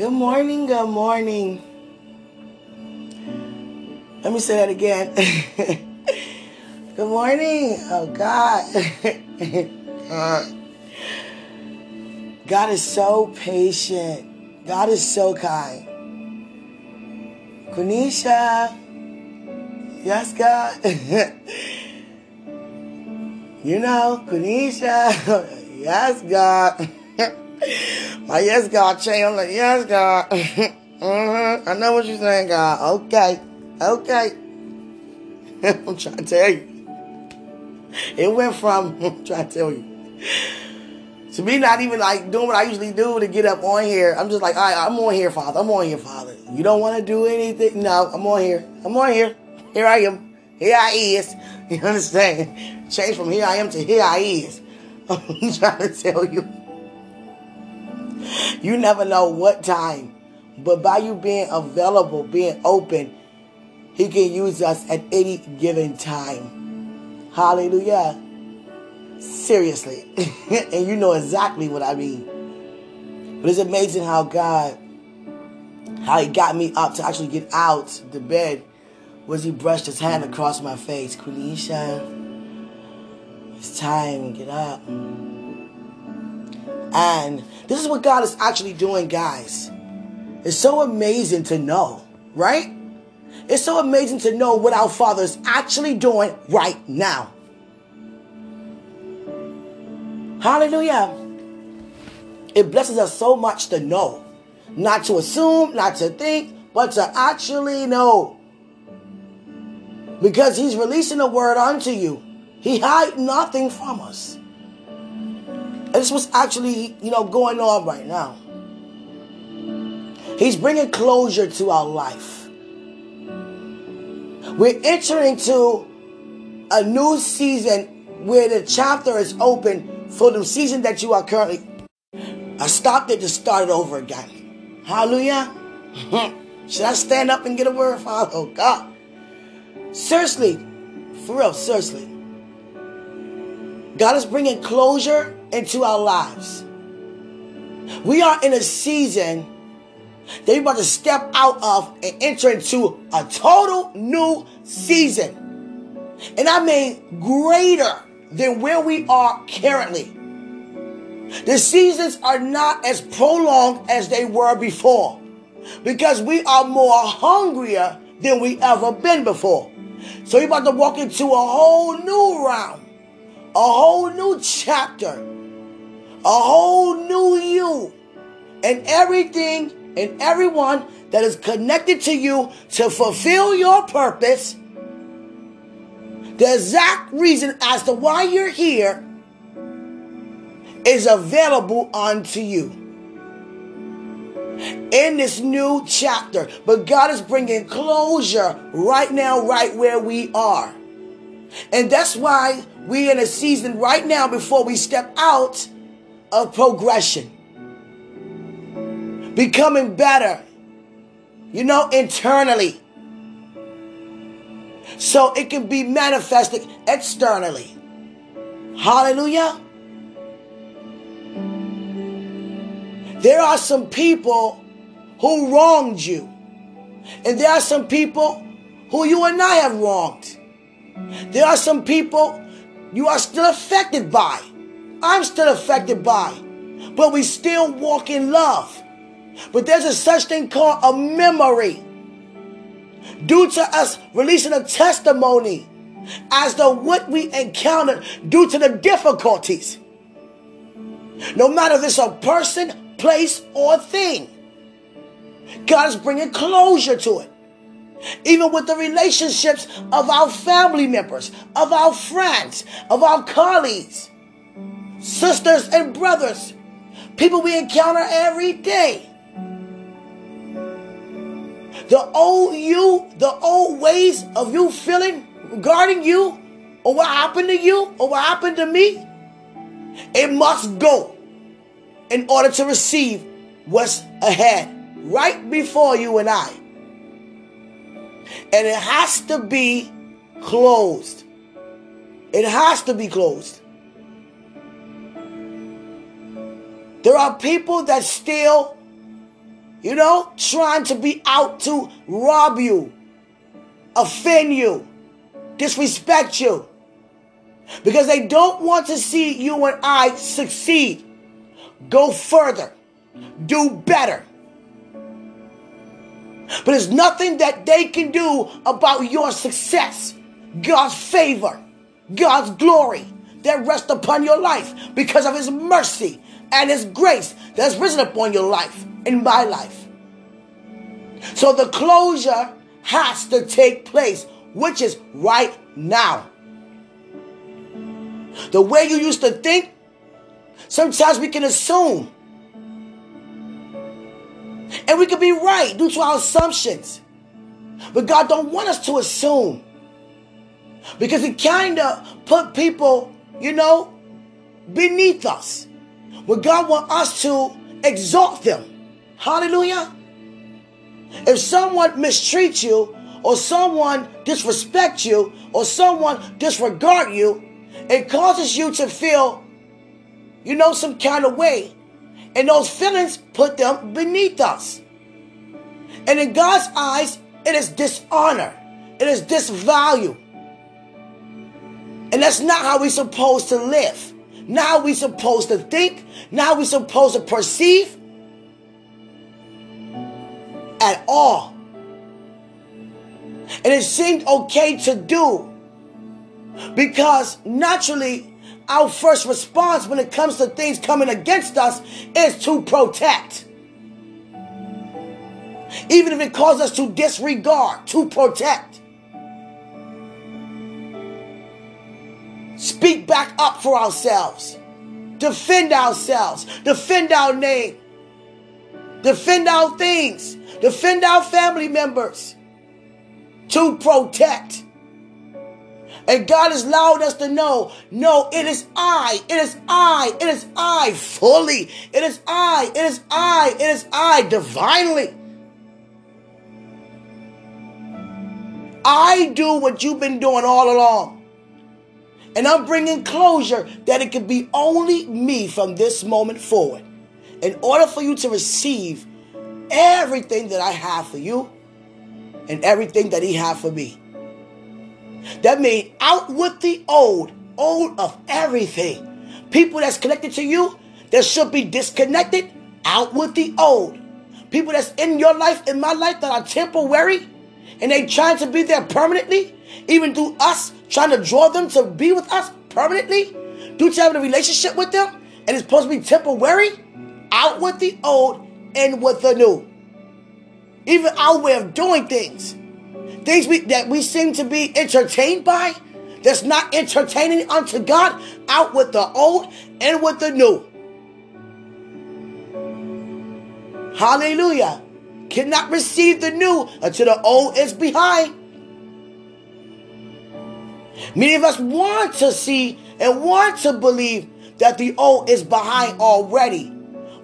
Good morning, good morning. Let me say that again. good morning. Oh, God. God is so patient. God is so kind. Quenisha. Yes, God. you know, Quenisha. yes, God. My yes, God, chain. I'm like, yes, God. mm-hmm. I know what you're saying, God. Okay. Okay. I'm trying to tell you. It went from, I'm trying to tell you. To me, not even like doing what I usually do to get up on here. I'm just like, all right, I'm on here, Father. I'm on here, Father. You don't want to do anything? No, I'm on here. I'm on here. Here I am. Here I is. You understand? Change from here I am to here I is. I'm trying to tell you. You never know what time, but by you being available, being open, He can use us at any given time. Hallelujah. Seriously. and you know exactly what I mean. But it's amazing how God, how He got me up to actually get out the bed was He brushed His hand across my face. Quenisha, it's time, to get up. And this is what God is actually doing, guys. It's so amazing to know, right? It's so amazing to know what our Father is actually doing right now. Hallelujah. It blesses us so much to know, not to assume, not to think, but to actually know. Because He's releasing a word unto you, He hide nothing from us. This was actually, you know, going on right now. He's bringing closure to our life. We're entering to a new season where the chapter is open for the season that you are currently. I stopped it to start it over again. Hallelujah. Should I stand up and get a word, Father? Oh, God. Seriously, for real, seriously. God is bringing closure into our lives. We are in a season that we're about to step out of and enter into a total new season. And I mean greater than where we are currently. The seasons are not as prolonged as they were before because we are more hungrier than we ever been before. So we're about to walk into a whole new round, a whole new chapter a whole new you and everything and everyone that is connected to you to fulfill your purpose. The exact reason as to why you're here is available unto you in this new chapter. But God is bringing closure right now, right where we are. And that's why we're in a season right now before we step out of progression, becoming better, you know, internally. So it can be manifested externally. Hallelujah. There are some people who wronged you. And there are some people who you and I have wronged. There are some people you are still affected by. I'm still affected by, but we still walk in love. But there's a such thing called a memory. Due to us releasing a testimony as to what we encountered due to the difficulties. No matter if it's a person, place, or thing. God is bringing closure to it. Even with the relationships of our family members, of our friends, of our colleagues sisters and brothers, people we encounter every day. The old you, the old ways of you feeling regarding you, or what happened to you, or what happened to me, it must go in order to receive what's ahead, right before you and I. And it has to be closed. It has to be closed. There are people that still you know, trying to be out to rob you, offend you, disrespect you. Because they don't want to see you and I succeed, go further, do better. But there's nothing that they can do about your success, God's favor, God's glory that rests upon your life because of His mercy and His grace that's risen upon your life, in my life. So the closure has to take place, which is right now. The way you used to think, sometimes we can assume. And we could be right due to our assumptions. But God don't want us to assume. Because He kind of put people, you know, beneath us. When God want us to exalt them. Hallelujah. If someone mistreats you, or someone disrespect you, or someone disregard you, it causes you to feel, you know, some kind of way. And those feelings put them beneath us. And in God's eyes, it is dishonor. It is disvalue. And that's not how we're supposed to live. Not how we're supposed to think. Now we're supposed to perceive. At all. And it seemed okay to do because naturally, our first response when it comes to things coming against us is to protect. Even if it causes us to disregard, to protect. Speak back up for ourselves. Defend ourselves. Defend our name. Defend our things. Defend our family members. To protect. And God has allowed us to know, no, it is I, it is I, it is I fully, it is I, it is I, it is I divinely. I do what you've been doing all along. And I'm bringing closure that it can be only me from this moment forward. In order for you to receive everything that I have for you and everything that He has for me. That means out with the old, old of everything. People that's connected to you that should be disconnected, out with the old. People that's in your life, in my life, that are temporary and they trying to be there permanently, even through us trying to draw them to be with us permanently, due to have a relationship with them, and it's supposed to be temporary, out with the old and with the new. Even our way of doing things things we, that we seem to be entertained by, that's not entertaining unto God, out with the old and with the new. Hallelujah. Cannot receive the new until the old is behind. Many of us want to see and want to believe that the old is behind already.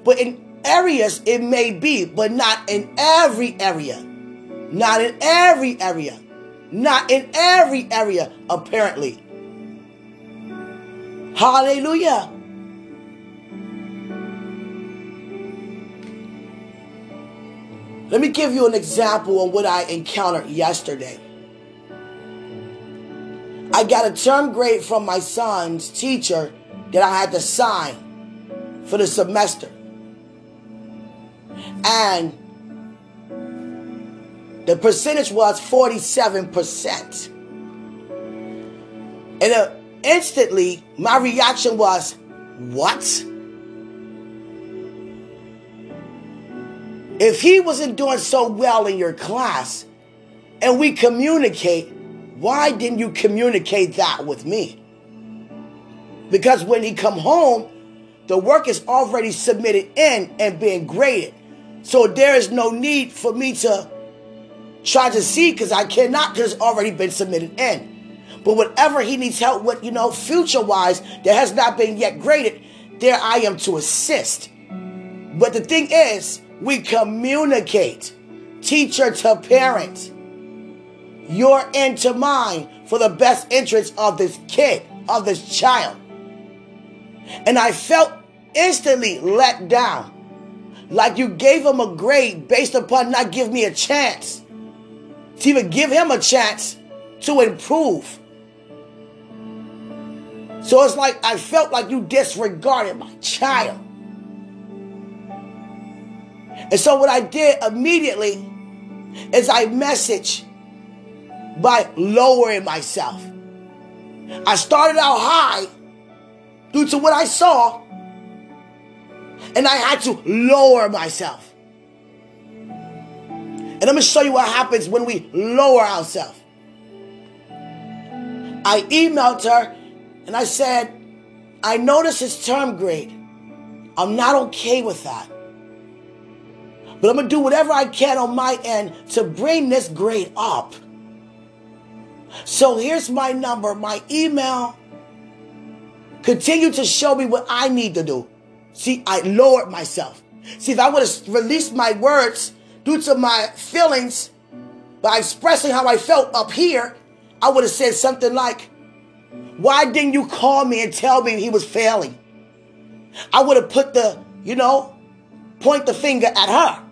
But in areas it may be, but not in every area. Not in every area. Not in every area, apparently. Hallelujah. Let me give you an example of what I encountered yesterday. I got a term grade from my son's teacher that I had to sign for the semester. And the percentage was 47%. And uh, instantly, my reaction was, What? If he wasn't doing so well in your class and we communicate, why didn't you communicate that with me? Because when he come home, the work is already submitted in and being graded. So there is no need for me to try to see because I cannot because it's already been submitted in. But whatever he needs help with, you know, future wise, that has not been yet graded, there I am to assist. But the thing is, we communicate, teacher to parent, your end to mine for the best interest of this kid, of this child. And I felt instantly let down. like you gave him a grade based upon not give me a chance to even give him a chance to improve. So it's like I felt like you disregarded my child. And so what I did immediately is I message by lowering myself. I started out high due to what I saw, and I had to lower myself. And I'm gonna show you what happens when we lower ourselves. I emailed her and I said, I noticed his term grade. I'm not okay with that. But I'm to do whatever I can on my end to bring this grade up. So here's my number, my email. Continue to show me what I need to do. See, I lowered myself. See, if I would have released my words due to my feelings by expressing how I felt up here, I would have said something like, Why didn't you call me and tell me he was failing? I would have put the, you know, point the finger at her.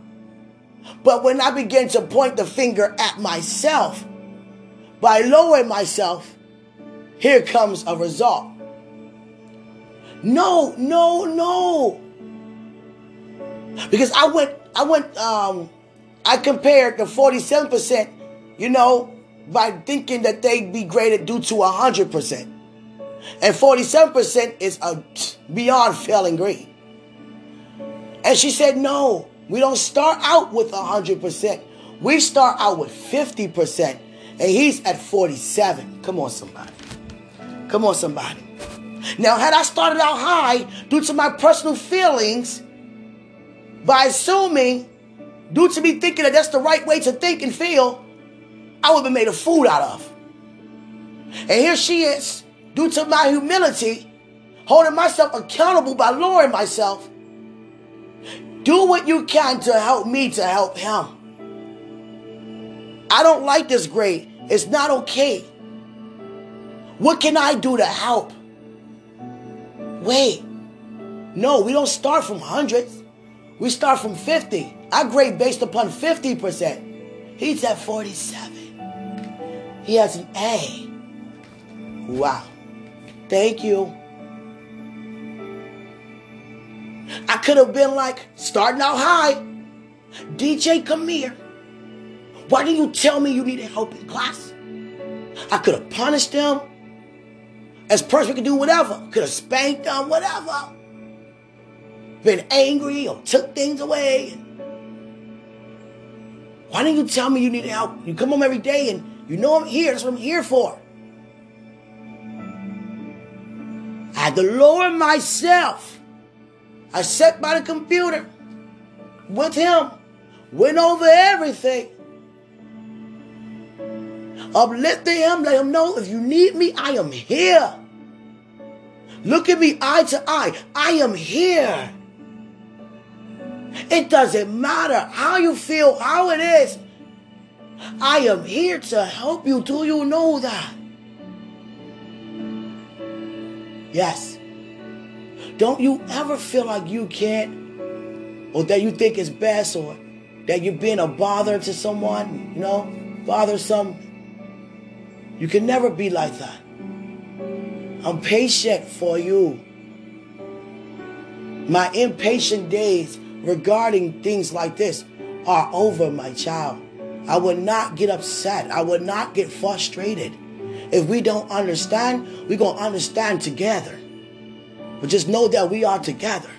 But when I began to point the finger at myself, by lowering myself, here comes a result. No, no, no. Because I went, I went, um, I compared the 47%, you know, by thinking that they'd be graded due to 100%. And 47% is a beyond failing grade. And she said, no, we don't start out with 100%. We start out with 50%. And he's at 47. Come on, somebody. Come on, somebody. Now, had I started out high due to my personal feelings, by assuming, due to me thinking that that's the right way to think and feel, I would have been made a fool out of. And here she is, due to my humility, holding myself accountable by lowering myself do what you can to help me to help him. I don't like this grade. It's not okay. What can I do to help? Wait. No, we don't start from hundreds. We start from 50. I grade based upon 50%. He's at 47. He has an A. Wow. Thank you. I could have been like, starting out high, DJ, come here. Why didn't you tell me you needed help in class? I could have punished them. As person could do whatever. Could have spanked them, whatever. Been angry or took things away. Why didn't you tell me you needed help? You come home every day and you know I'm here. That's what I'm here for. I had to lower myself I sat by the computer with him, went over everything, uplifting him, let him know if you need me, I am here. Look at me eye to eye. I am here. It doesn't matter how you feel, how it is. I am here to help you. Do you know that? Yes. Don't you ever feel like you can't, or that you think it's best, or that you're being a bother to someone, you know, bothersome. You can never be like that. I'm patient for you. My impatient days regarding things like this are over, my child. I would not get upset. I would not get frustrated. If we don't understand, we're going to understand together. But just know that we are together.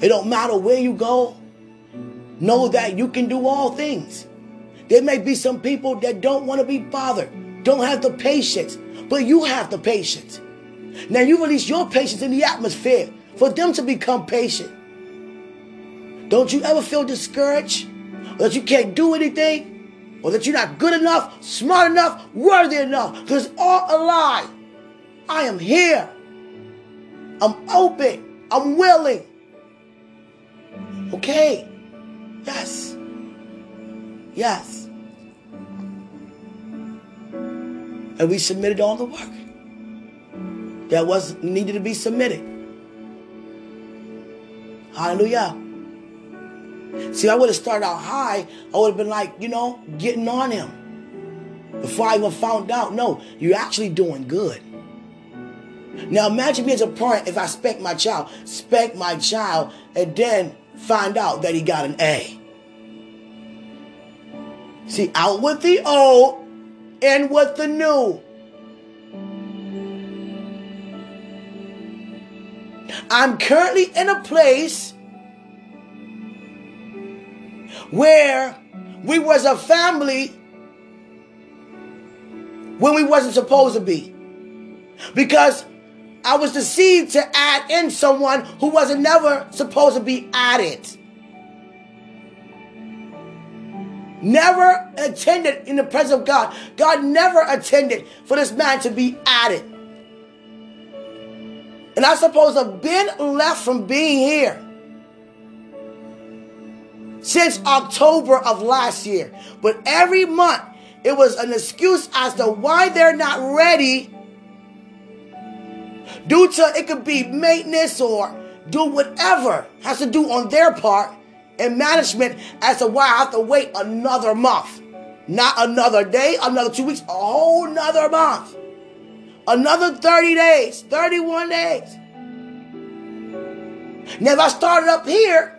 It don't matter where you go. Know that you can do all things. There may be some people that don't want to be bothered, don't have the patience, but you have the patience. Now you release your patience in the atmosphere for them to become patient. Don't you ever feel discouraged or that you can't do anything or that you're not good enough, smart enough, worthy enough because it's all a lie. I am here. I'm open. I'm willing. Okay. Yes. Yes. And we submitted all the work that was needed to be submitted. Hallelujah. See, I would have started out high. I would have been like, you know, getting on him. Before I even found out, no, you're actually doing good. Now imagine me as a parent if I spank my child, spank my child, and then find out that he got an A. See, out with the old, in with the new. I'm currently in a place where we was a family when we wasn't supposed to be. Because I was deceived to add in someone who wasn't never supposed to be added. Never attended in the presence of God. God never attended for this man to be added. And I suppose I've been left from being here since October of last year. But every month it was an excuse as to why they're not ready. Due to it could be maintenance or do whatever has to do on their part and management as to why I have to wait another month. Not another day, another two weeks, a whole another month. Another 30 days, 31 days. Now, if I started up here,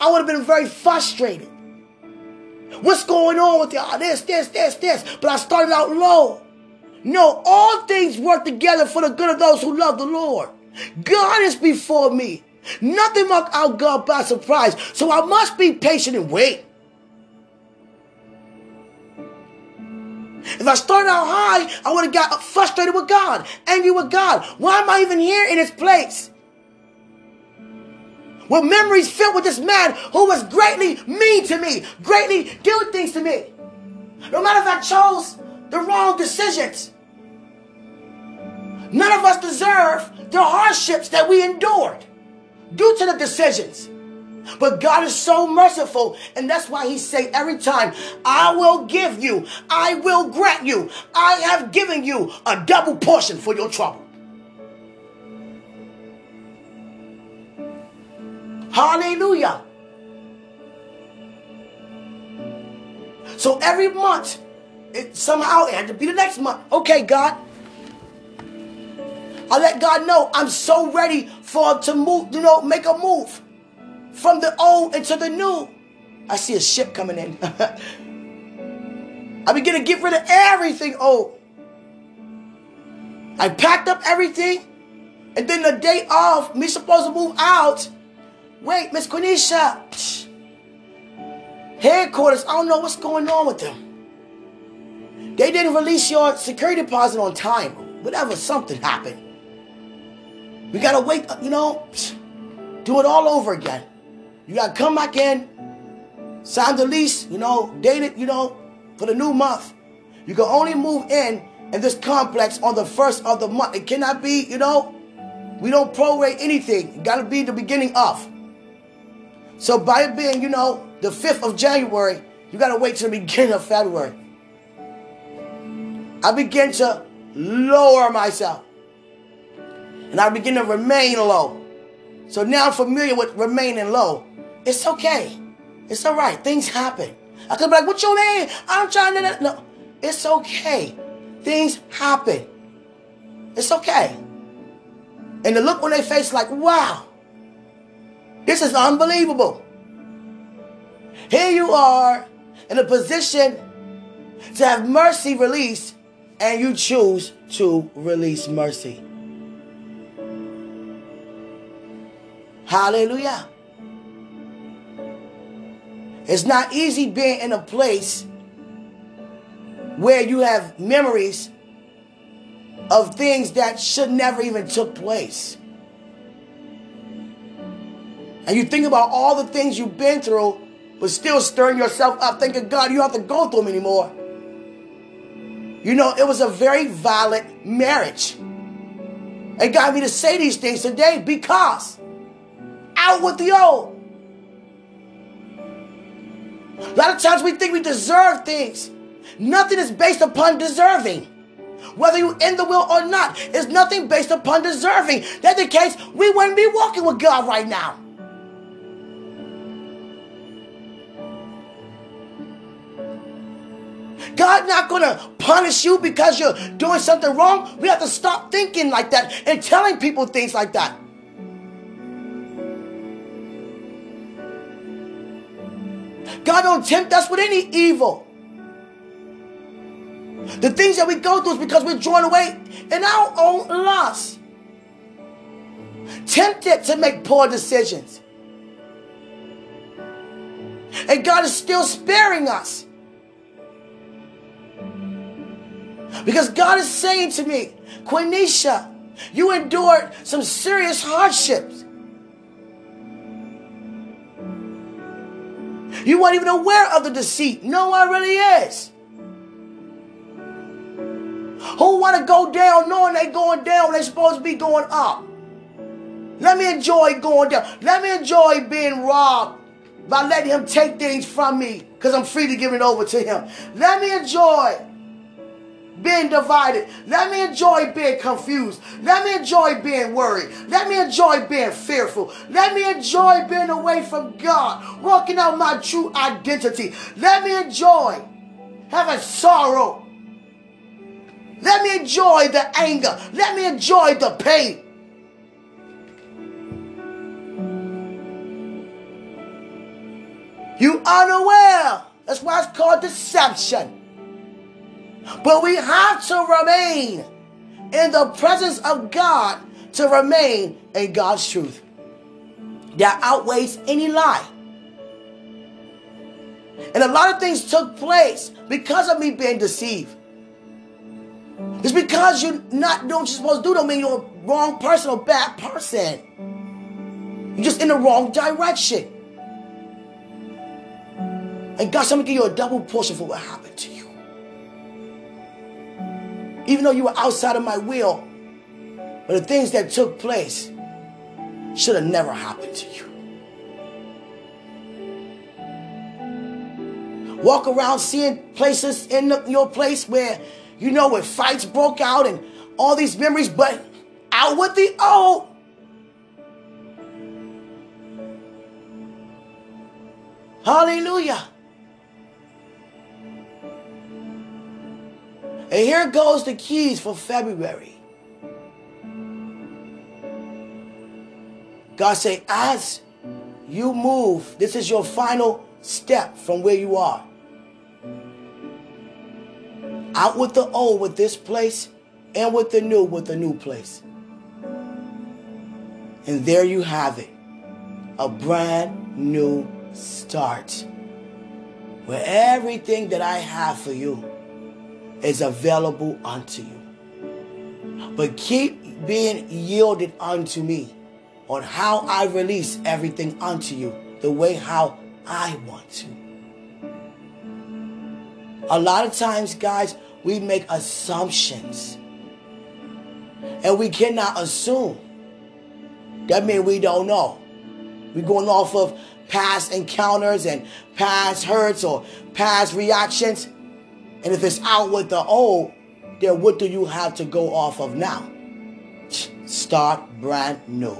I would have been very frustrated. What's going on with y'all? This, this, this, this. But I started out low. No, all things work together for the good of those who love the Lord. God is before me. Nothing mark out God by surprise. So I must be patient and wait. If I started out high, I would have got frustrated with God, angry with God. Why am I even here in this place? With memories filled with this man who was greatly mean to me, greatly did things to me. No matter if I chose the wrong decisions, none of us deserve the hardships that we endured due to the decisions. But God is so merciful, and that's why He say every time, "I will give you, I will grant you, I have given you a double portion for your trouble." Hallelujah. So every month, it somehow it had to be the next month. Okay, God. I let God know I'm so ready for to move, you know, make a move from the old into the new. I see a ship coming in. I begin to get rid of everything old. I packed up everything, and then the day off, me supposed to move out. Wait, Miss Quenisha. Headquarters, I don't know what's going on with them. They didn't release your security deposit on time. Whatever, something happened. We gotta wait, you know, do it all over again. You gotta come back in, sign the lease, you know, date it, you know, for the new month. You can only move in in this complex on the first of the month. It cannot be, you know, we don't prorate anything. It gotta be the beginning of. So by it being, you know, the 5th of January, you got to wait till the beginning of February. I begin to lower myself. And I begin to remain low. So now I'm familiar with remaining low. It's okay. It's all right. Things happen. I could be like, what you mean? I'm trying to... No, it's okay. Things happen. It's okay. And the look on their face like, wow, this is unbelievable. Here you are in a position to have mercy released, and you choose to release mercy. Hallelujah. It's not easy being in a place where you have memories of things that should never even took place and you think about all the things you've been through, but still stirring yourself up, thinking, God, you don't have to go through them anymore. You know, it was a very violent marriage. It got me to say these things today because out with the old. A lot of times we think we deserve things. Nothing is based upon deserving. Whether you in the will or not, is nothing based upon deserving. That's the case, we wouldn't be walking with God right now. God not gonna punish you because you're doing something wrong. We have to stop thinking like that and telling people things like that. God don't tempt us with any evil. The things that we go through is because we're drawn away in our own lust. Tempted to make poor decisions. And God is still sparing us. Because God is saying to me, Quenisha, you endured some serious hardships. You weren't even aware of the deceit. No one really is. Who want to go down knowing they going down they supposed to be going up? Let me enjoy going down. Let me enjoy being robbed by letting him take things from me because I'm free to give it over to him. Let me enjoy being divided. Let me enjoy being confused. Let me enjoy being worried. Let me enjoy being fearful. Let me enjoy being away from God, working out my true identity. Let me enjoy having sorrow. Let me enjoy the anger. Let me enjoy the pain. You unaware. That's why it's called deception. But we have to remain in the presence of God to remain in God's truth. That outweighs any lie. And a lot of things took place because of me being deceived. It's because you're not doing what you're supposed to do, don't mean you're a wrong person or bad person. You're just in the wrong direction. And God's going to give you a double portion for what happened to you. Even though you were outside of my will, but the things that took place should have never happened to you. Walk around seeing places in your place where you know where fights broke out and all these memories, but out with the old. Hallelujah. And here goes the keys for February. God say, as you move, this is your final step from where you are. Out with the old with this place, and with the new with the new place. And there you have it. A brand new start. Where everything that I have for you is available unto you. But keep being yielded unto me on how I release everything unto you, the way how I want to. A lot of times, guys, we make assumptions. And we cannot assume. That means we don't know. We're going off of past encounters and past hurts or past reactions. And if it's out with the old, then what do you have to go off of now? Start brand new.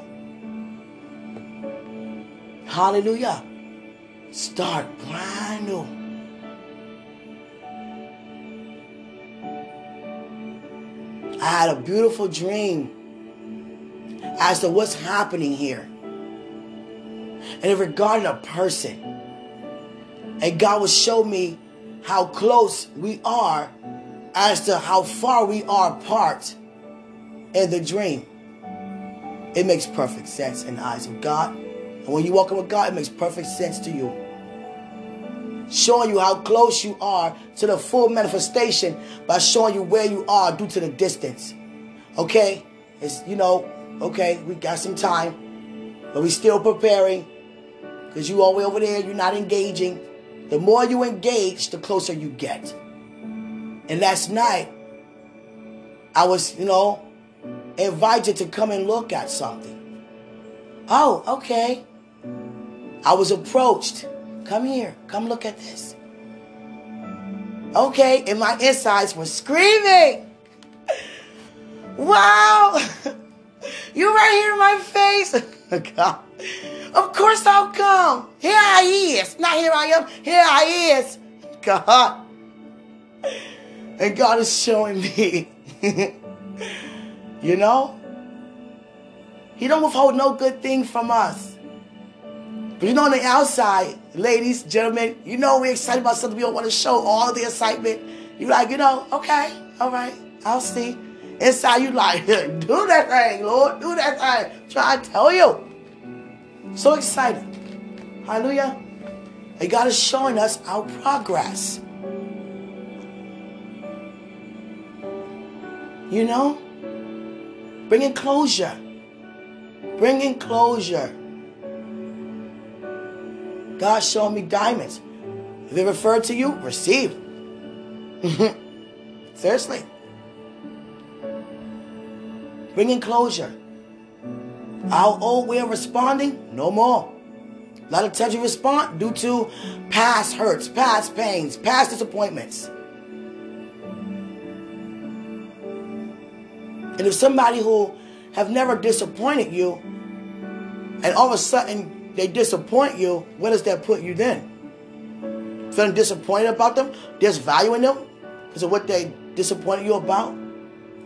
Hallelujah. Start brand new. I had a beautiful dream as to what's happening here. And it regarded a person. And God would show me how close we are as to how far we are apart in the dream. It makes perfect sense in the eyes of God. And when you walk in with God, it makes perfect sense to you. Showing you how close you are to the full manifestation by showing you where you are due to the distance. Okay? It's, you know, okay, we got some time, but we still preparing because you all the way over there, you're not engaging. The more you engage, the closer you get. And last night, I was, you know, invited to come and look at something. Oh, okay. I was approached. Come here, come look at this. Okay, and my insides were screaming. Wow! You right here in my face. God. Of course I'll come. Here I is. Not here I am. Here I is. God. and God is showing me, you know, He don't withhold no good thing from us. But you know, on the outside, ladies, gentlemen, you know we're excited about something. We don't want to show all the excitement. You're like, you know, okay, all right, I'll see. Inside, you like, do that thing, Lord, do that thing. Try to tell you. So excited. Hallelujah. And God is showing us our progress. You know? Bringing closure. Bringing closure. God showing me diamonds. If they refer to you, receive. Seriously. Bringing closure. Our old way of responding, no more. A lot of times you respond due to past hurts, past pains, past disappointments. And if somebody who have never disappointed you, and all of a sudden they disappoint you, where does that put you then? Feeling disappointed about them, disvaluing them because of what they disappointed you about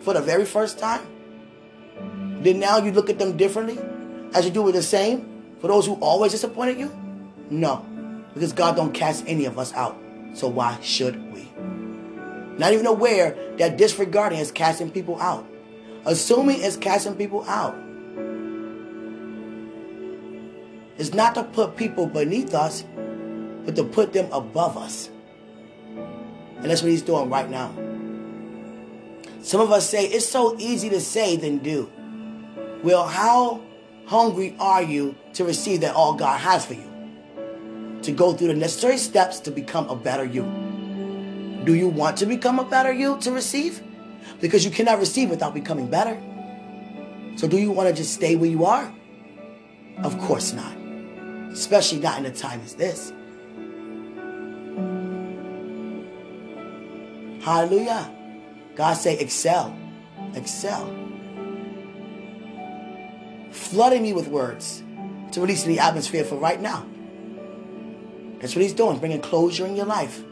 for the very first time? Then now you look at them differently as you do with the same? For those who always disappointed you? No. Because God don't cast any of us out. So why should we? Not even aware that disregarding is casting people out. Assuming is casting people out. It's not to put people beneath us, but to put them above us. And that's what he's doing right now. Some of us say it's so easy to say than do. Well, how hungry are you to receive that all God has for you? To go through the necessary steps to become a better you. Do you want to become a better you to receive? Because you cannot receive without becoming better. So do you want to just stay where you are? Of course not. Especially not in a time as this. Hallelujah. God say excel. Excel flooding me with words to release the atmosphere for right now. That's what he's doing, bringing closure in your life.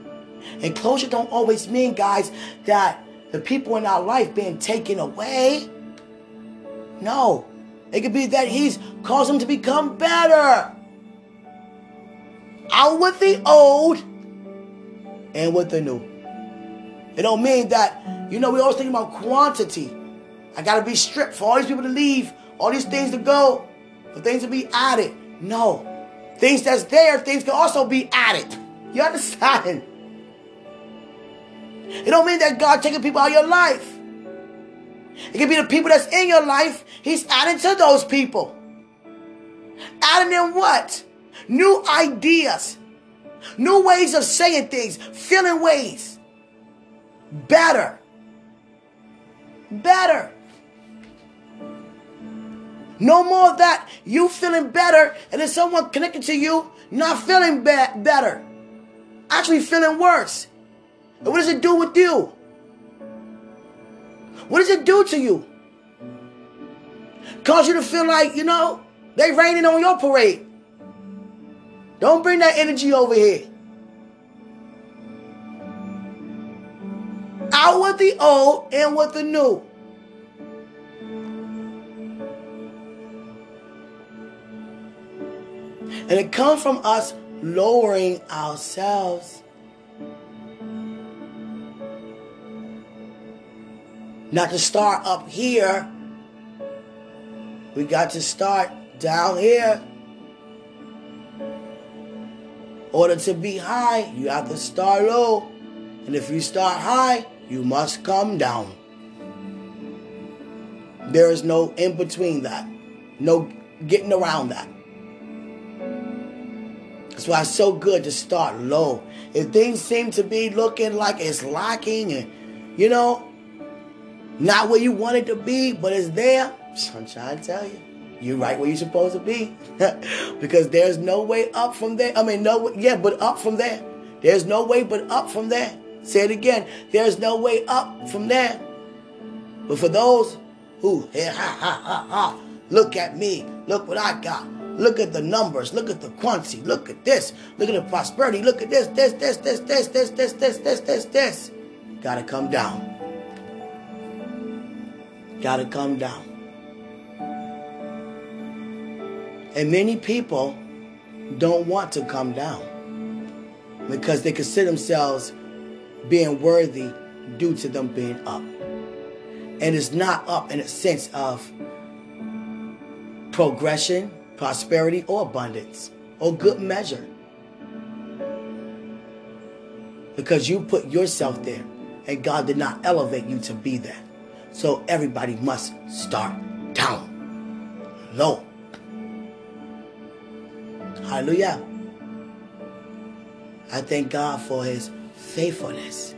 And closure don't always mean, guys, that the people in our life being taken away. No. It could be that he's caused them to become better. Out with the old and with the new. It don't mean that, you know, we always think about quantity. I gotta be stripped for all these people to leave all these things to go, for things to be added. No. Things that's there, things can also be added. You understand? It don't mean that God taking people out of your life. It can be the people that's in your life, He's adding to those people. Adding in what? New ideas, new ways of saying things, feeling ways. Better. Better. No more of that. You feeling better, and then someone connected to you not feeling be- better, actually feeling worse. And what does it do with you? What does it do to you? Cause you to feel like, you know, they raining on your parade. Don't bring that energy over here. Out with the old and with the new. And it comes from us lowering ourselves. Not to start up here. We got to start down here. Order to be high, you have to start low. And if you start high, you must come down. There is no in between that, no getting around that. That's why it's so good to start low. If things seem to be looking like it's lacking and, you know, not where you want it to be, but it's there, I'm trying to tell you, you're right where you're supposed to be. because there's no way up from there. I mean, no, yeah, but up from there. There's no way but up from there. Say it again. There's no way up from there. But for those who, ha, ha, ha, ha, look at me, look what I got. Look at the numbers. Look at the quantity. Look at this. Look at the prosperity. Look at this, this, this, this, this, this, this, this, this, this, this. gotta come down. Gotta come down. And many people don't want to come down because they consider themselves being worthy due to them being up. And it's not up in a sense of progression, prosperity, or abundance, or good measure. Because you put yourself there, and God did not elevate you to be there. So everybody must start down, low. Hallelujah. I thank God for his faithfulness.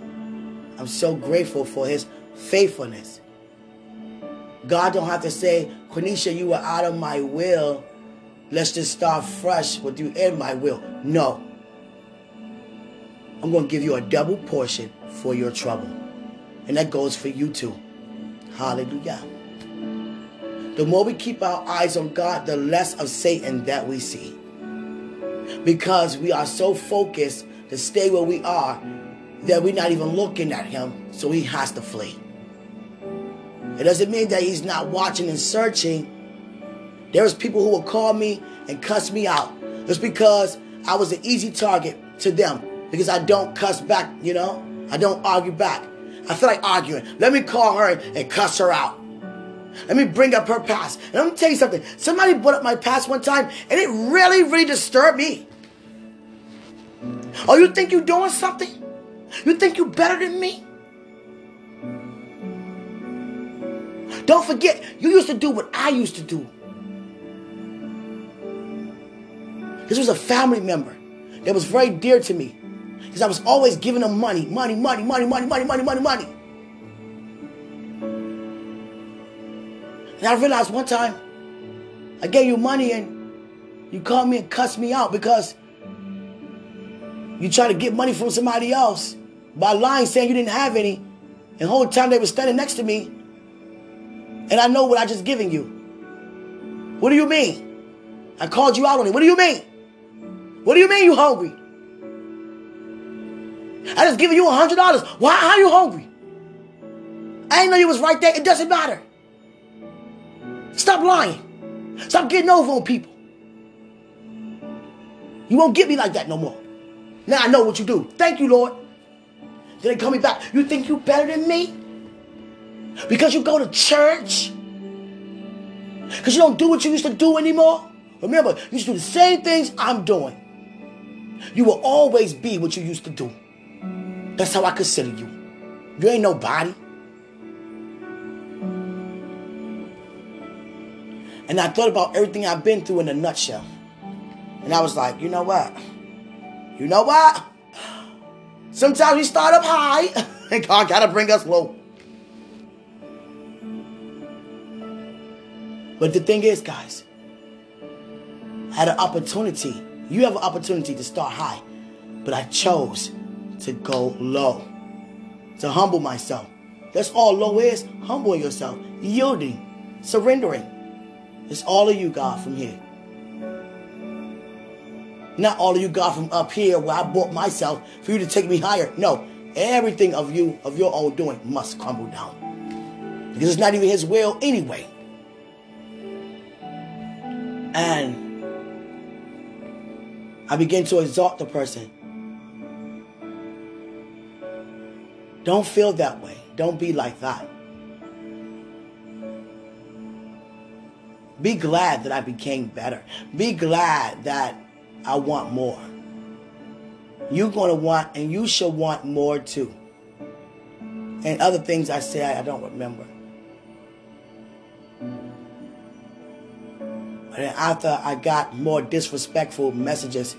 I'm so grateful for his faithfulness. God don't have to say, Quenisha, you were out of my will. Let's just start fresh with you in my will. No. I'm going to give you a double portion for your trouble. And that goes for you too. Hallelujah. The more we keep our eyes on God, the less of Satan that we see. Because we are so focused to stay where we are that we're not even looking at him, so he has to flee. It doesn't mean that he's not watching and searching. There's people who will call me and cuss me out It's because I was an easy target to them because I don't cuss back, you know? I don't argue back. I feel like arguing. Let me call her and cuss her out. Let me bring up her past. And let me tell you something. Somebody brought up my past one time and it really, really disturbed me. Oh, you think you're doing something? You think you're better than me? Don't forget, you used to do what I used to do. This was a family member that was very dear to me. Because I was always giving them money, money, money, money, money, money, money, money, money. And I realized one time I gave you money and you called me and cussed me out because you tried to get money from somebody else by lying, saying you didn't have any. And the whole time they were standing next to me, and I know what I just given you. What do you mean? I called you out on it. What do you mean? What do you mean you hungry? I just given you a hundred dollars. Why are you hungry? I didn't know you was right there. It doesn't matter. Stop lying. Stop getting over on people. You won't get me like that no more. Now I know what you do. Thank you, Lord. Then they call me back. You think you better than me? Because you go to church? Because you don't do what you used to do anymore? Remember, you used to do the same things I'm doing. You will always be what you used to do. That's how I consider you. You ain't nobody. And I thought about everything I've been through in a nutshell. And I was like, you know what? You know what? Sometimes we start up high and God gotta bring us low. But the thing is, guys, I had an opportunity. You have an opportunity to start high. But I chose to go low, to humble myself. That's all low is humbling yourself, yielding, surrendering. It's all of you, God, from here. Not all of you, God, from up here where I bought myself for you to take me higher. No, everything of you, of your own doing, must crumble down. Because it's not even His will anyway. And I begin to exalt the person. Don't feel that way. Don't be like that. Be glad that I became better. Be glad that I want more. You're going to want, and you should want more too. And other things I say, I don't remember. Then after I got more disrespectful messages,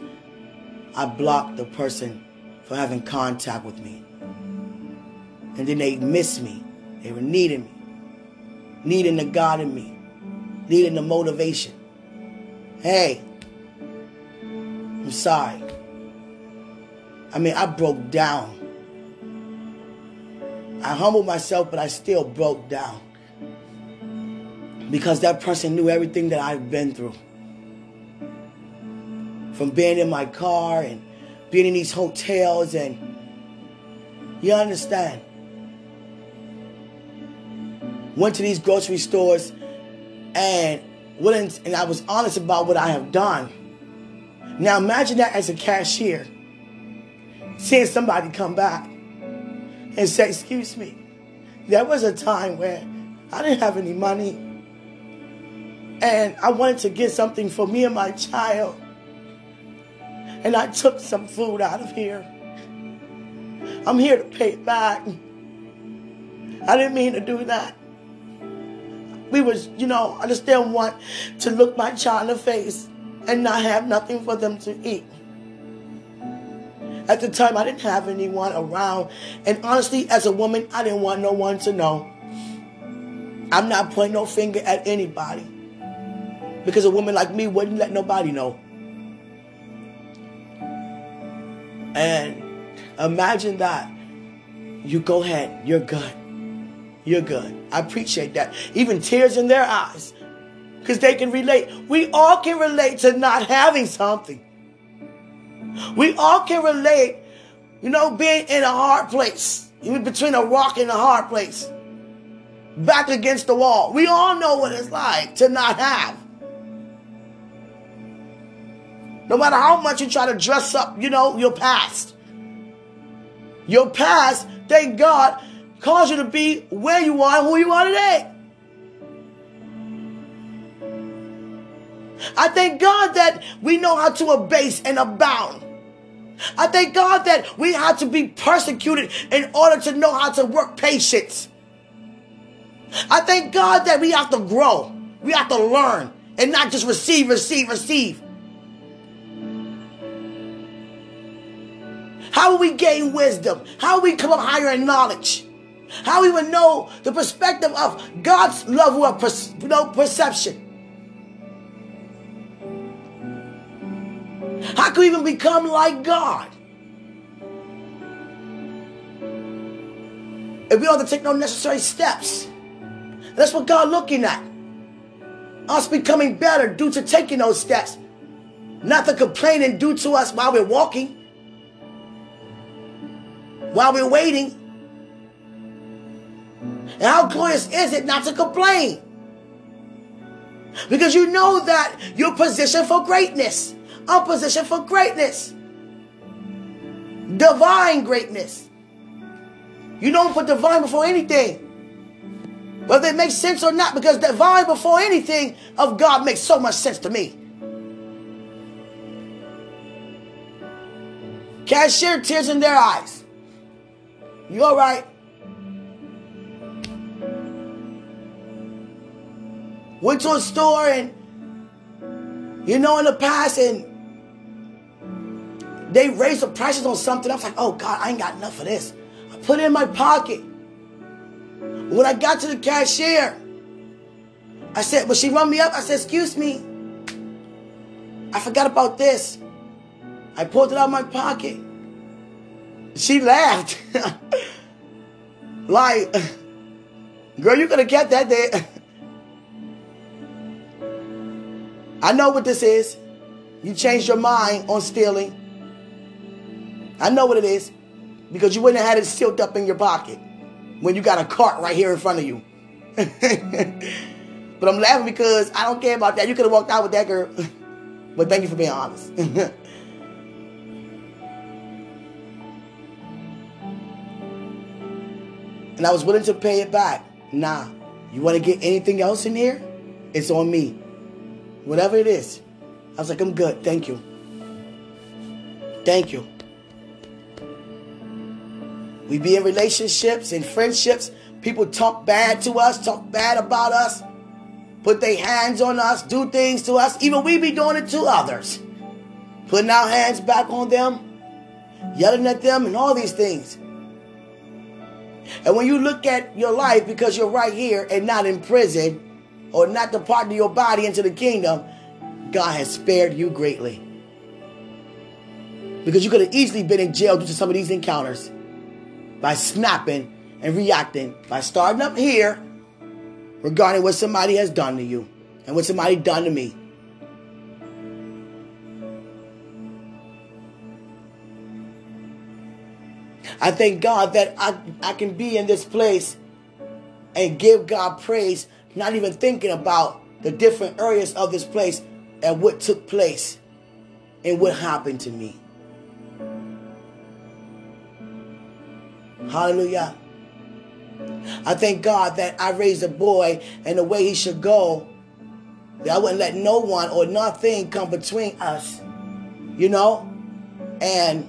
I blocked the person from having contact with me. And then they missed me. They were needing me, needing the God in me, needing the motivation. Hey, I'm sorry. I mean, I broke down. I humbled myself, but I still broke down. Because that person knew everything that I've been through. From being in my car and being in these hotels and you understand. went to these grocery stores and wouldn't, and I was honest about what I have done. Now imagine that as a cashier, seeing somebody come back and say, "Excuse me, there was a time where I didn't have any money, and I wanted to get something for me and my child, and I took some food out of here. I'm here to pay it back. I didn't mean to do that." we was, you know, I just didn't want to look my child in the face and not have nothing for them to eat. At the time, I didn't have anyone around. And honestly, as a woman, I didn't want no one to know. I'm not pointing no finger at anybody. Because a woman like me wouldn't let nobody know. And imagine that. You go ahead, you're good. You're good. I appreciate that. Even tears in their eyes. Because they can relate. We all can relate to not having something. We all can relate, you know, being in a hard place. Even between a rock and a hard place. Back against the wall. We all know what it's like to not have. No matter how much you try to dress up, you know, your past. Your past, thank God, caused you to be where you are and who you are today. I thank God that we know how to abase and abound. I thank God that we have to be persecuted in order to know how to work patience. I thank God that we have to grow. We have to learn and not just receive, receive, receive. How will we gain wisdom? How will we come up higher in knowledge? How we would know the perspective of God's love or per- you know, perception? How can we even become like God? If we don't take no necessary steps. That's what God looking at. Us becoming better due to taking those steps. Not the complaining due to us while we're walking. While we're waiting. And how glorious is it not to complain? Because you know that you're positioned for greatness. I'm positioned for greatness. Divine greatness. You don't put divine before anything. Whether it makes sense or not, because divine before anything of God makes so much sense to me. Can't share tears in their eyes. You all right? Went to a store and, you know, in the past, and they raised the prices on something. I was like, oh God, I ain't got enough of this. I put it in my pocket. When I got to the cashier, I said, but she run me up. I said, excuse me. I forgot about this. I pulled it out of my pocket. She laughed. like, girl, you could have kept that there. I know what this is. You changed your mind on stealing. I know what it is. Because you wouldn't have had it sealed up in your pocket when you got a cart right here in front of you. but I'm laughing because I don't care about that. You could have walked out with that girl. but thank you for being honest. And I was willing to pay it back. Nah, you want to get anything else in here? It's on me. Whatever it is. I was like, I'm good. Thank you. Thank you. We be in relationships and friendships. People talk bad to us, talk bad about us, put their hands on us, do things to us. Even we be doing it to others. Putting our hands back on them, yelling at them, and all these things. And when you look at your life because you're right here and not in prison, or not departing your body into the kingdom, God has spared you greatly. Because you could have easily been in jail due to some of these encounters by snapping and reacting, by starting up here regarding what somebody has done to you and what somebody done to me. I thank God that I, I can be in this place and give God praise, not even thinking about the different areas of this place and what took place and what happened to me. Hallelujah. I thank God that I raised a boy in the way he should go. That I wouldn't let no one or nothing come between us. You know? And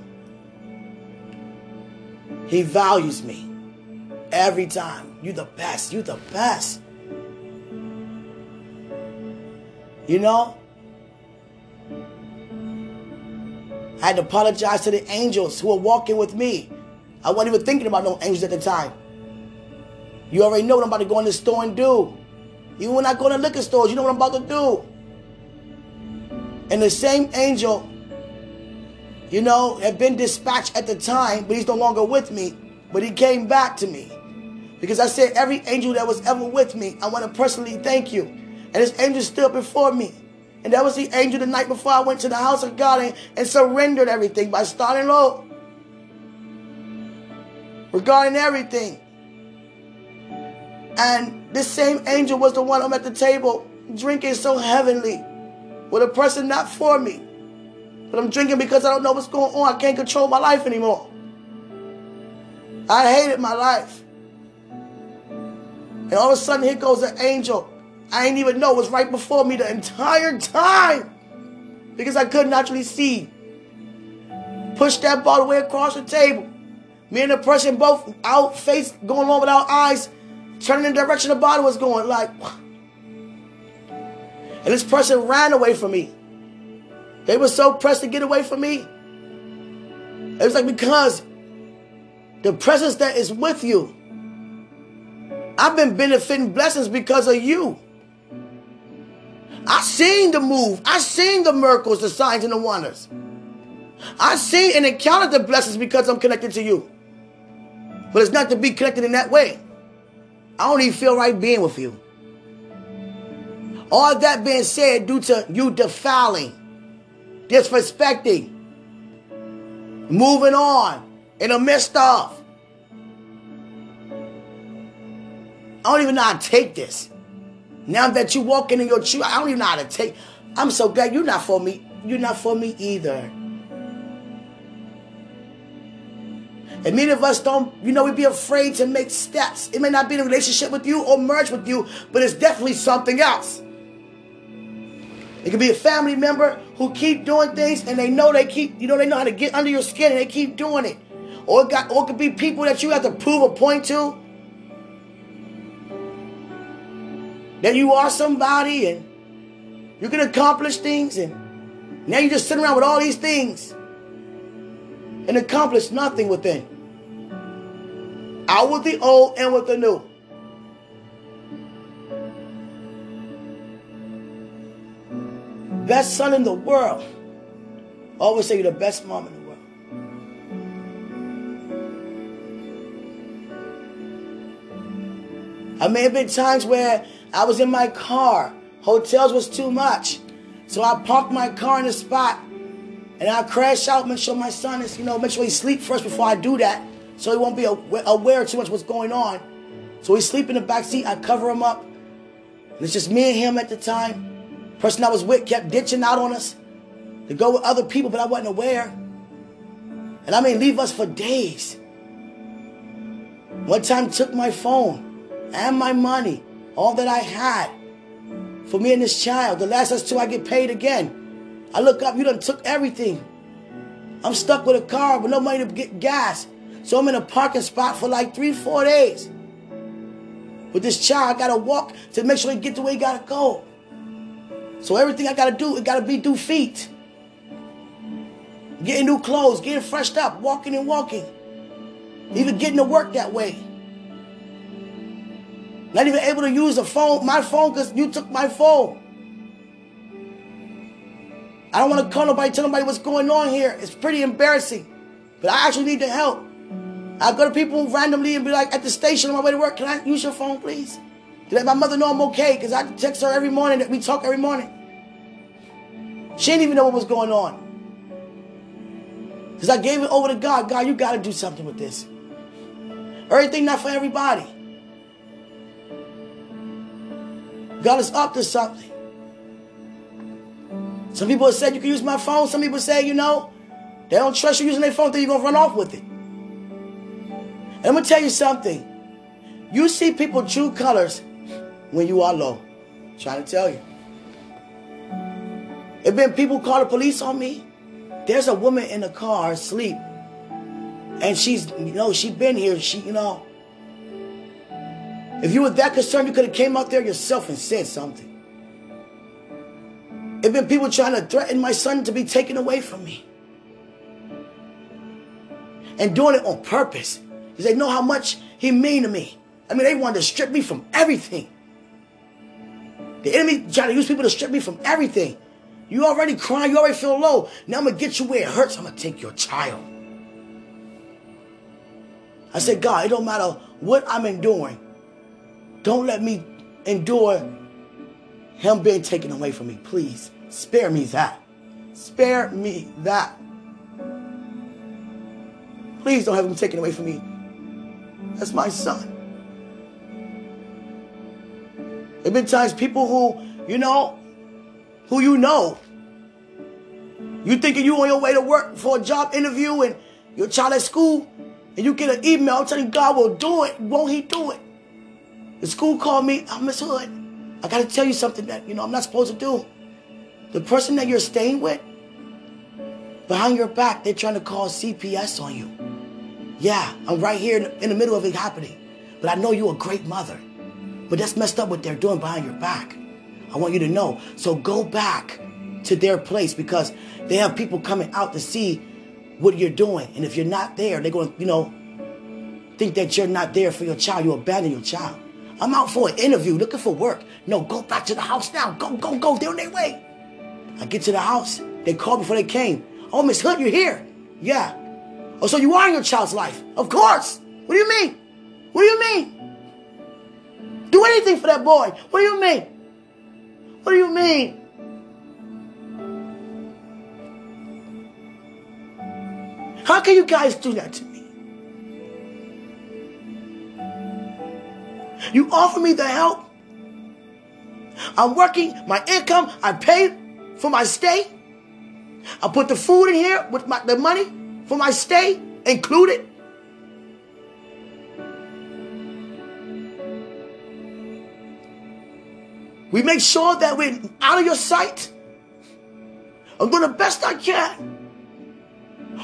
he values me every time. You the best. You the best. You know? I had to apologize to the angels who were walking with me. I wasn't even thinking about no angels at the time. You already know what I'm about to go in the store and do. Even when I go to liquor stores, you know what I'm about to do. And the same angel, you know, had been dispatched at the time, but he's no longer with me. But he came back to me. Because I said, every angel that was ever with me, I want to personally thank you. And this angel stood before me. And that was the angel the night before I went to the house of God and, and surrendered everything by starting low. Regarding everything. And this same angel was the one I'm at the table drinking so heavenly with a person not for me. But I'm drinking because I don't know what's going on. I can't control my life anymore. I hated my life. And all of a sudden, here goes an angel. I didn't even know it was right before me the entire time. Because I couldn't actually see. Push that bottle way across the table. Me and the person both out face going on with our eyes turning in the direction the body was going. Like, and this person ran away from me. They were so pressed to get away from me. It was like because the presence that is with you, I've been benefiting blessings because of you. I seen the move. I seen the miracles, the signs, and the wonders. I seen and encountered the blessings because I'm connected to you. But it's not to be connected in that way. I don't even feel right being with you. All that being said, due to you defiling, disrespecting, moving on in the midst of. I don't even know how to take this. Now that you're walking in your shoe, I don't even know how to take. I'm so glad you're not for me. You're not for me either. And many of us don't, you know, we'd be afraid to make steps. It may not be in a relationship with you or merge with you, but it's definitely something else. It could be a family member who keep doing things and they know they keep, you know, they know how to get under your skin and they keep doing it. Or it, got, or it could be people that you have to prove a point to. That you are somebody and you can accomplish things and now you just sit around with all these things and accomplish nothing within. Out with the old and with the new. Best son in the world. always say you're the best mom in the world. I may have been times where I was in my car. Hotels was too much. So I parked my car in a spot and I crash out, make sure my son is, you know, make sure he sleep first before I do that so he won't be aware too much what's going on. So he sleeping in the back seat. I cover him up. And it's just me and him at the time. Person I was with kept ditching out on us to go with other people, but I wasn't aware. And I mean, leave us for days. One time took my phone and my money, all that I had for me and this child. The last us two, I get paid again. I look up, you done took everything. I'm stuck with a car with no money to get gas. So I'm in a parking spot for like three, four days. With this child, I gotta walk to make sure he get the way he gotta go. So everything I gotta do, it gotta be do feet. Getting new clothes, getting freshed up, walking and walking. Even getting to work that way. Not even able to use a phone, my phone, because you took my phone. I don't want to call nobody, tell nobody what's going on here. It's pretty embarrassing. But I actually need the help. I go to people randomly and be like, at the station on my way to work, can I use your phone, please? Let my mother know I'm okay, because I text her every morning that we talk every morning. She didn't even know what was going on. Because I gave it over to God. God, you got to do something with this. Everything not for everybody. God is up to something. Some people have said you can use my phone. Some people say, you know, they don't trust you using their phone, then you're going to run off with it. And I'm going to tell you something. You see people true colors when you are low. I'm trying to tell you. There been people call the police on me. There's a woman in the car asleep. And she's, you know, she been here. She, you know. If you were that concerned, you could have came out there yourself and said something. There been people trying to threaten my son to be taken away from me. And doing it on purpose. Because they know how much he mean to me. I mean, they wanted to strip me from everything. The enemy trying to use people to strip me from everything. You already crying, you already feel low. Now I'm gonna get you where it hurts. I'm gonna take your child. I said, God, it don't matter what I'm enduring. Don't let me endure him being taken away from me. Please spare me that. Spare me that. Please don't have him taken away from me. That's my son. There have been times people who, you know, who you know. You thinking you on your way to work for a job interview and your child at school and you get an email telling you God will do it. Won't he do it? The school called me, I'm Miss Hood. I got to tell you something that, you know, I'm not supposed to do. The person that you're staying with, behind your back, they're trying to call CPS on you. Yeah, I'm right here in the middle of it happening. But I know you're a great mother. But that's messed up what they're doing behind your back. I want you to know. So go back to their place because they have people coming out to see what you're doing. And if you're not there, they're going to, you know, think that you're not there for your child. You abandon your child. I'm out for an interview looking for work. No, go back to the house now. Go, go, go. They're on their way. I get to the house. They called before they came. Oh, Miss Hood, you're here. Yeah. Oh, so you are in your child's life? Of course. What do you mean? What do you mean? Do anything for that boy. What do you mean? What do you mean? How can you guys do that to me? You offer me the help. I'm working, my income, I pay for my stay. I put the food in here with my, the money for my stay included. We make sure that we're out of your sight. I'm doing the best I can.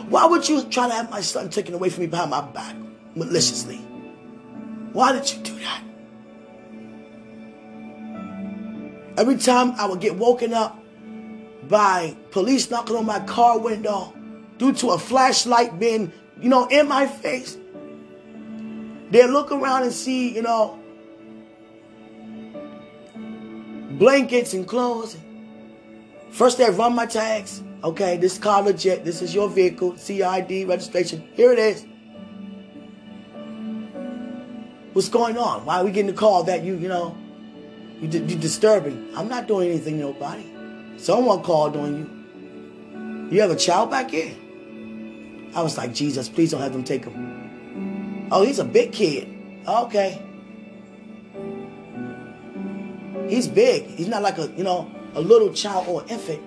Why would you try to have my son taken away from me behind my back maliciously? Why did you do that? Every time I would get woken up by police knocking on my car window due to a flashlight being, you know, in my face, they'd look around and see, you know, blankets and clothes. First they run my tags. Okay, this car legit. This is your vehicle. CID registration. Here it is. What's going on? Why are we getting the call that you, you know, you, you disturbing? I'm not doing anything to nobody. Someone called on you. You have a child back here? I was like, Jesus, please don't have them take him. Oh, he's a big kid. Okay. He's big. He's not like a, you know, a little child or infant.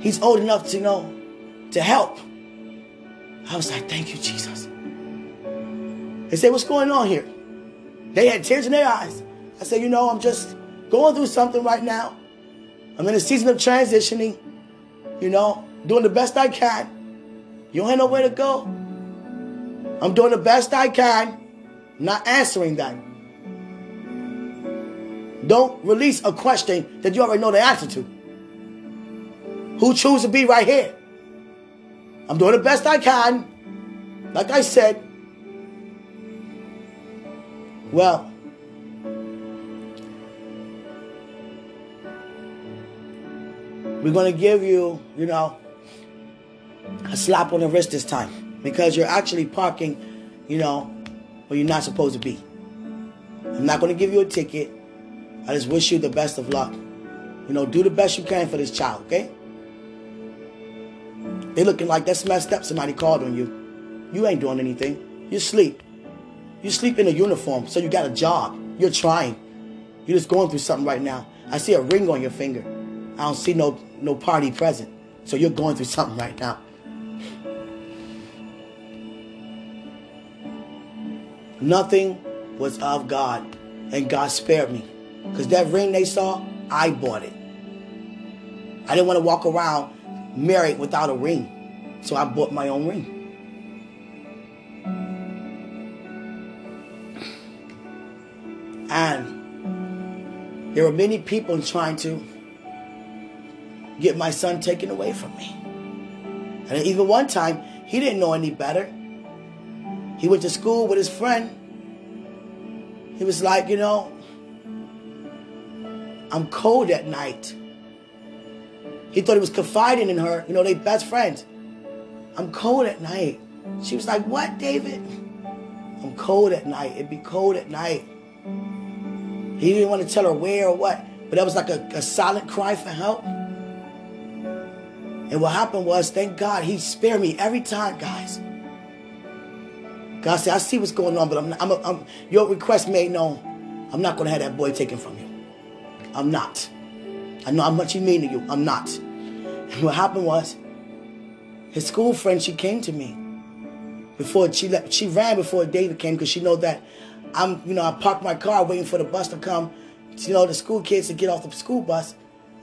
He's old enough to you know to help. I was like, thank you, Jesus. They said, what's going on here? They had tears in their eyes. I said, you know, I'm just going through something right now. I'm in a season of transitioning, you know, doing the best I can. You don't have nowhere to go. I'm doing the best I can, not answering that. Don't release a question that you already know the answer to. Who choose to be right here? I'm doing the best I can. Like I said. Well, we're going to give you, you know, a slap on the wrist this time because you're actually parking, you know, where you're not supposed to be. I'm not going to give you a ticket. I just wish you the best of luck. You know, do the best you can for this child, okay? They looking like that's messed up. Somebody called on you. You ain't doing anything. You sleep. You sleep in a uniform, so you got a job. You're trying. You're just going through something right now. I see a ring on your finger. I don't see no no party present. So you're going through something right now. Nothing was of God, and God spared me. Because that ring they saw, I bought it. I didn't want to walk around married without a ring. So I bought my own ring. And there were many people trying to get my son taken away from me. And even one time, he didn't know any better. He went to school with his friend. He was like, you know, I'm cold at night. He thought he was confiding in her. You know, they best friends. I'm cold at night. She was like, What, David? I'm cold at night. It'd be cold at night. He didn't want to tell her where or what, but that was like a, a silent cry for help. And what happened was, thank God, he spared me every time, guys. God said, I see what's going on, but I'm, I'm, I'm your request made known. I'm not going to have that boy taken from you. I'm not. I know how much he mean to you. I'm not. And what happened was, his school friend, she came to me before she left. She ran before David came because she know that I'm, you know, I parked my car waiting for the bus to come. You know, the school kids to get off the school bus,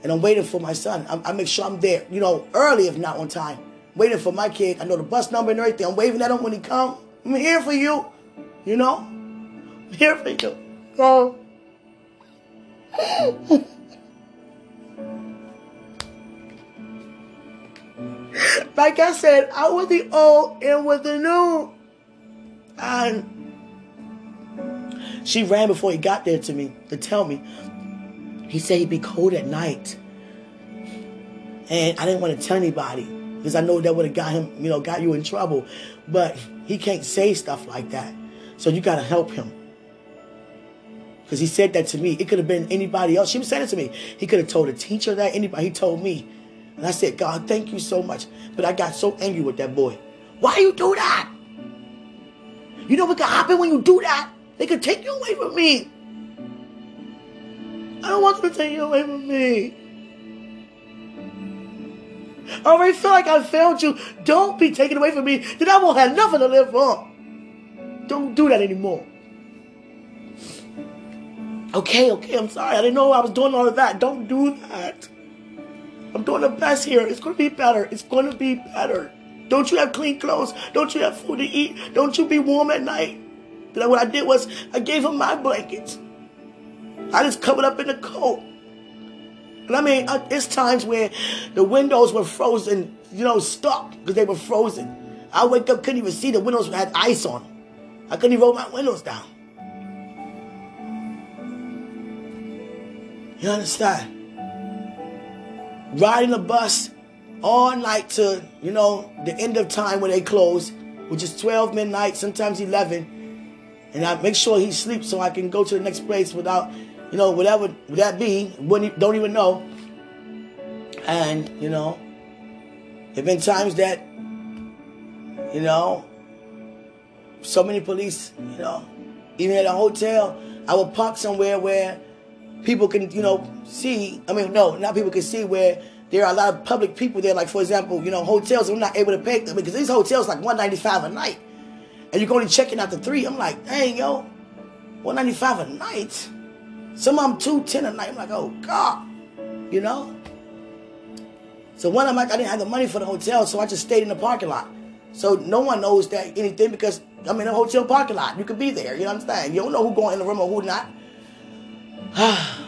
and I'm waiting for my son. I, I make sure I'm there, you know, early if not on time. Waiting for my kid. I know the bus number and everything. I'm waving at him when he come. I'm here for you. You know, I'm here for you. Oh. Like I said, I was the old and with the new. And she ran before he got there to me to tell me. He said he'd be cold at night. And I didn't want to tell anybody because I know that would have got him, you know, got you in trouble. But he can't say stuff like that. So you got to help him. Because he said that to me. It could have been anybody else. She was saying it to me. He could have told a teacher that, anybody. He told me. And I said, God, thank you so much. But I got so angry with that boy. Why you do that? You know what could happen when you do that? They could take you away from me. I don't want them to take you away from me. I already feel like I failed you. Don't be taken away from me. Then I won't have nothing to live for. Don't do that anymore. Okay, okay, I'm sorry. I didn't know I was doing all of that. Don't do that. I'm doing the best here. It's going to be better. It's going to be better. Don't you have clean clothes? Don't you have food to eat? Don't you be warm at night? Then what I did was I gave him my blankets. I just covered up in the coat. And I mean, it's times where the windows were frozen, you know, stuck because they were frozen. I wake up, couldn't even see the windows had ice on them. I couldn't even roll my windows down. You understand? Riding the bus all night to, you know, the end of time when they close, which is 12 midnight, sometimes 11. And I make sure he sleeps so I can go to the next place without, you know, whatever that be, wouldn't, don't even know. And, you know, there have been times that, you know, so many police, you know, even at a hotel, I would park somewhere where people can, you know, see. I mean, no, not people can see where there are a lot of public people there. Like for example, you know, hotels. I'm not able to pay them because these hotels like 195 a night, and you're only checking out the three. I'm like, dang, yo, 195 a night. Some of them 210 a night. I'm like, oh god, you know. So one, I'm like, I didn't have the money for the hotel, so I just stayed in the parking lot. So no one knows that anything because I'm in a hotel parking lot. You could be there. You know what I'm saying? You don't know who going in the room or who not.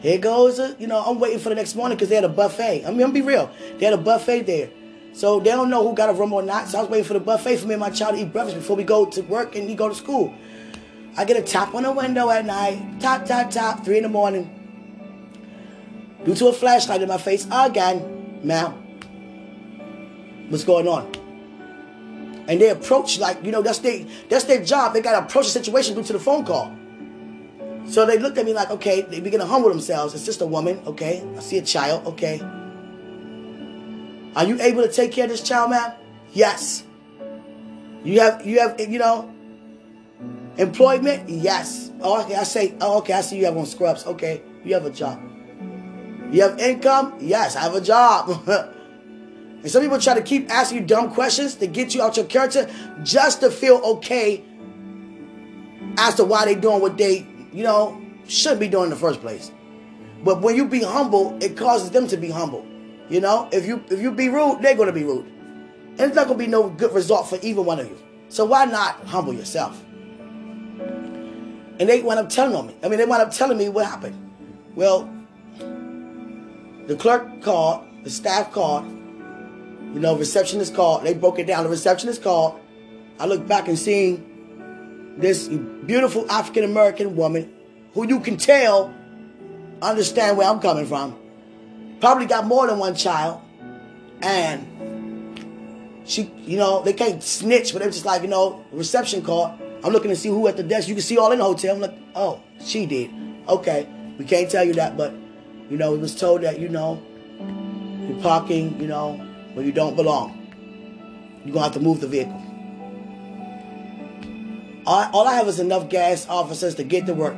Here goes, a, you know, I'm waiting for the next morning because they had a buffet. I mean, I'm be real. They had a buffet there. So they don't know who got a room or not. So I was waiting for the buffet for me and my child to eat breakfast before we go to work and he go to school. I get a tap on the window at night. Tap, tap, tap. Three in the morning. Due to a flashlight in my face again. Ma'am. What's going on? And they approach like, you know, that's their that's their job. They gotta approach the situation due to the phone call. So they looked at me like, okay, they begin to humble themselves. It's just a woman, okay. I see a child, okay. Are you able to take care of this child, ma'am? Yes. You have, you have, you know. Employment, yes. Oh, okay, I say, oh, okay, I see you have on scrubs. Okay, you have a job. You have income? Yes, I have a job. and some people try to keep asking you dumb questions to get you out your character just to feel okay as to why they doing what they, you know, shouldn't be doing in the first place. But when you be humble, it causes them to be humble. You know, if you if you be rude, they're gonna be rude. And it's not gonna be no good result for either one of you. So why not humble yourself? And they wound up telling on me. I mean, they wound up telling me what happened. Well, the clerk called, the staff called, you know, receptionist called. They broke it down. The receptionist called. I looked back and seeing this beautiful African American woman who you can tell understand where I'm coming from. Probably got more than one child. And she, you know, they can't snitch, but they're just like, you know, reception call. I'm looking to see who at the desk. You can see all in the hotel. I'm like, oh, she did. Okay, we can't tell you that, but, you know, we was told that, you know, you're parking, you know, where you don't belong. You're to have to move the vehicle. All, all I have is enough gas officers to get to work,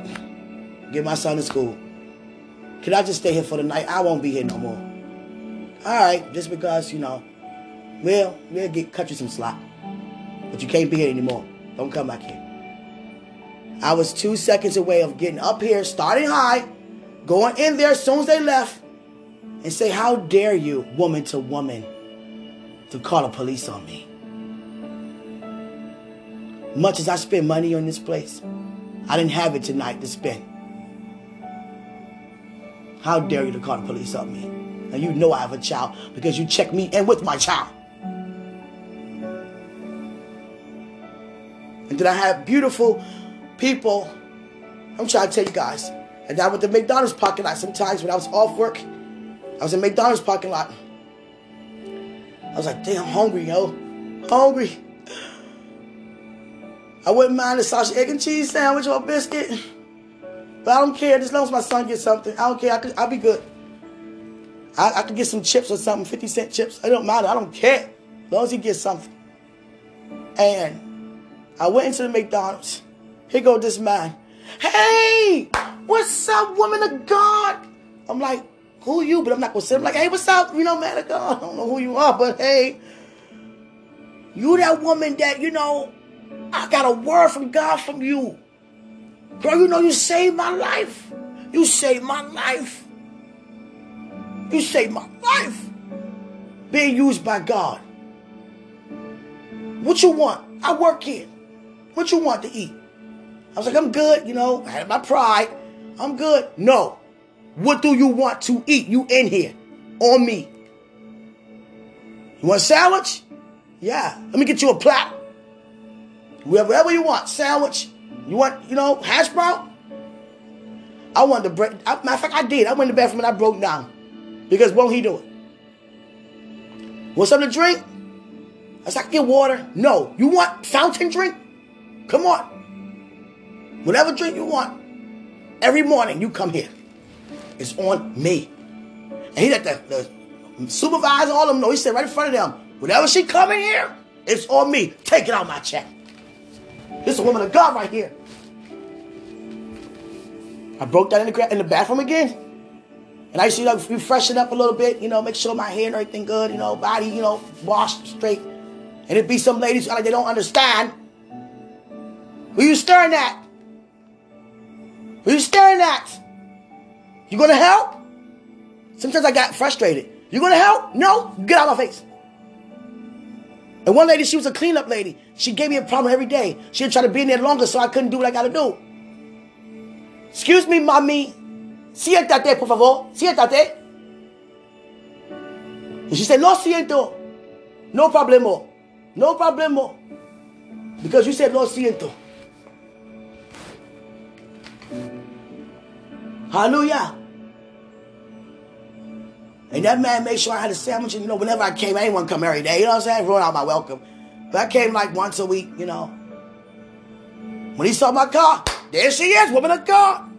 get my son to school. Can I just stay here for the night? I won't be here no more. All right, just because, you know, we'll, we'll get, cut you some slack. But you can't be here anymore. Don't come back here. I was two seconds away of getting up here, starting high, going in there as soon as they left, and say, How dare you, woman to woman, to call the police on me? Much as I spend money on this place, I didn't have it tonight to spend. How dare you to call the police on me? And you know I have a child because you checked me in with my child. And then I have beautiful people. I'm trying to tell you guys. And I went to McDonald's parking lot sometimes when I was off work. I was in McDonald's parking lot. I was like, damn, hungry, yo. Hungry. I wouldn't mind a sausage, egg, and cheese sandwich or a biscuit. But I don't care. As long as my son gets something, I don't care. I could, I'll be good. I, I could get some chips or something, 50 cent chips. It don't matter. I don't care. As long as he gets something. And I went into the McDonald's. Here go this man. Hey, what's up, woman of God? I'm like, who are you? But I'm not gonna say, I'm like, hey, what's up? You know, man of God. I don't know who you are, but hey, you that woman that, you know, I got a word from God from you. Girl, you know you saved my life. You saved my life. You saved my life. Being used by God. What you want? I work here. What you want to eat? I was like, I'm good, you know, I had my pride. I'm good. No. What do you want to eat? You in here. On me. You want a sandwich? Yeah. Let me get you a plate. Whatever you want. Sandwich, you want, you know, hash brown? I wanted to break. I, matter of fact, I did. I went to the bathroom and I broke down. Because won't he do it? Want something to drink? I said, I get water. No. You want fountain drink? Come on. Whatever drink you want. Every morning you come here. It's on me. And he let the, the supervisor, all of them know. He said right in front of them, whenever she come in here, it's on me. Take it out my check. This is a woman of God right here. I broke that in the, in the bathroom again. And I used to you know, up a little bit, you know, make sure my hair and everything good, you know, body, you know, washed straight. And it'd be some ladies like they don't understand. Who you staring at? Who you staring at? You gonna help? Sometimes I got frustrated. You gonna help? No? Get out of my face. And one lady, she was a cleanup lady. She gave me a problem every day. She'd try to be in there longer so I couldn't do what I gotta do. Excuse me, mommy. Siéntate, por favor. Siéntate. And she said, Lo siento. No problemo. No problemo. Because you said, Lo siento. Hallelujah. And that man made sure I had a sandwich. And, you know, whenever I came, to come every day. You know what I'm saying? Ruin out my welcome. But I came like once a week, you know. When he saw my car, there she is, woman of God.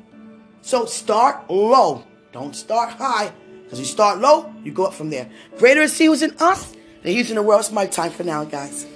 So start low. Don't start high. Because you start low, you go up from there. Greater is he who's in us than he's in the world. It's my time for now, guys.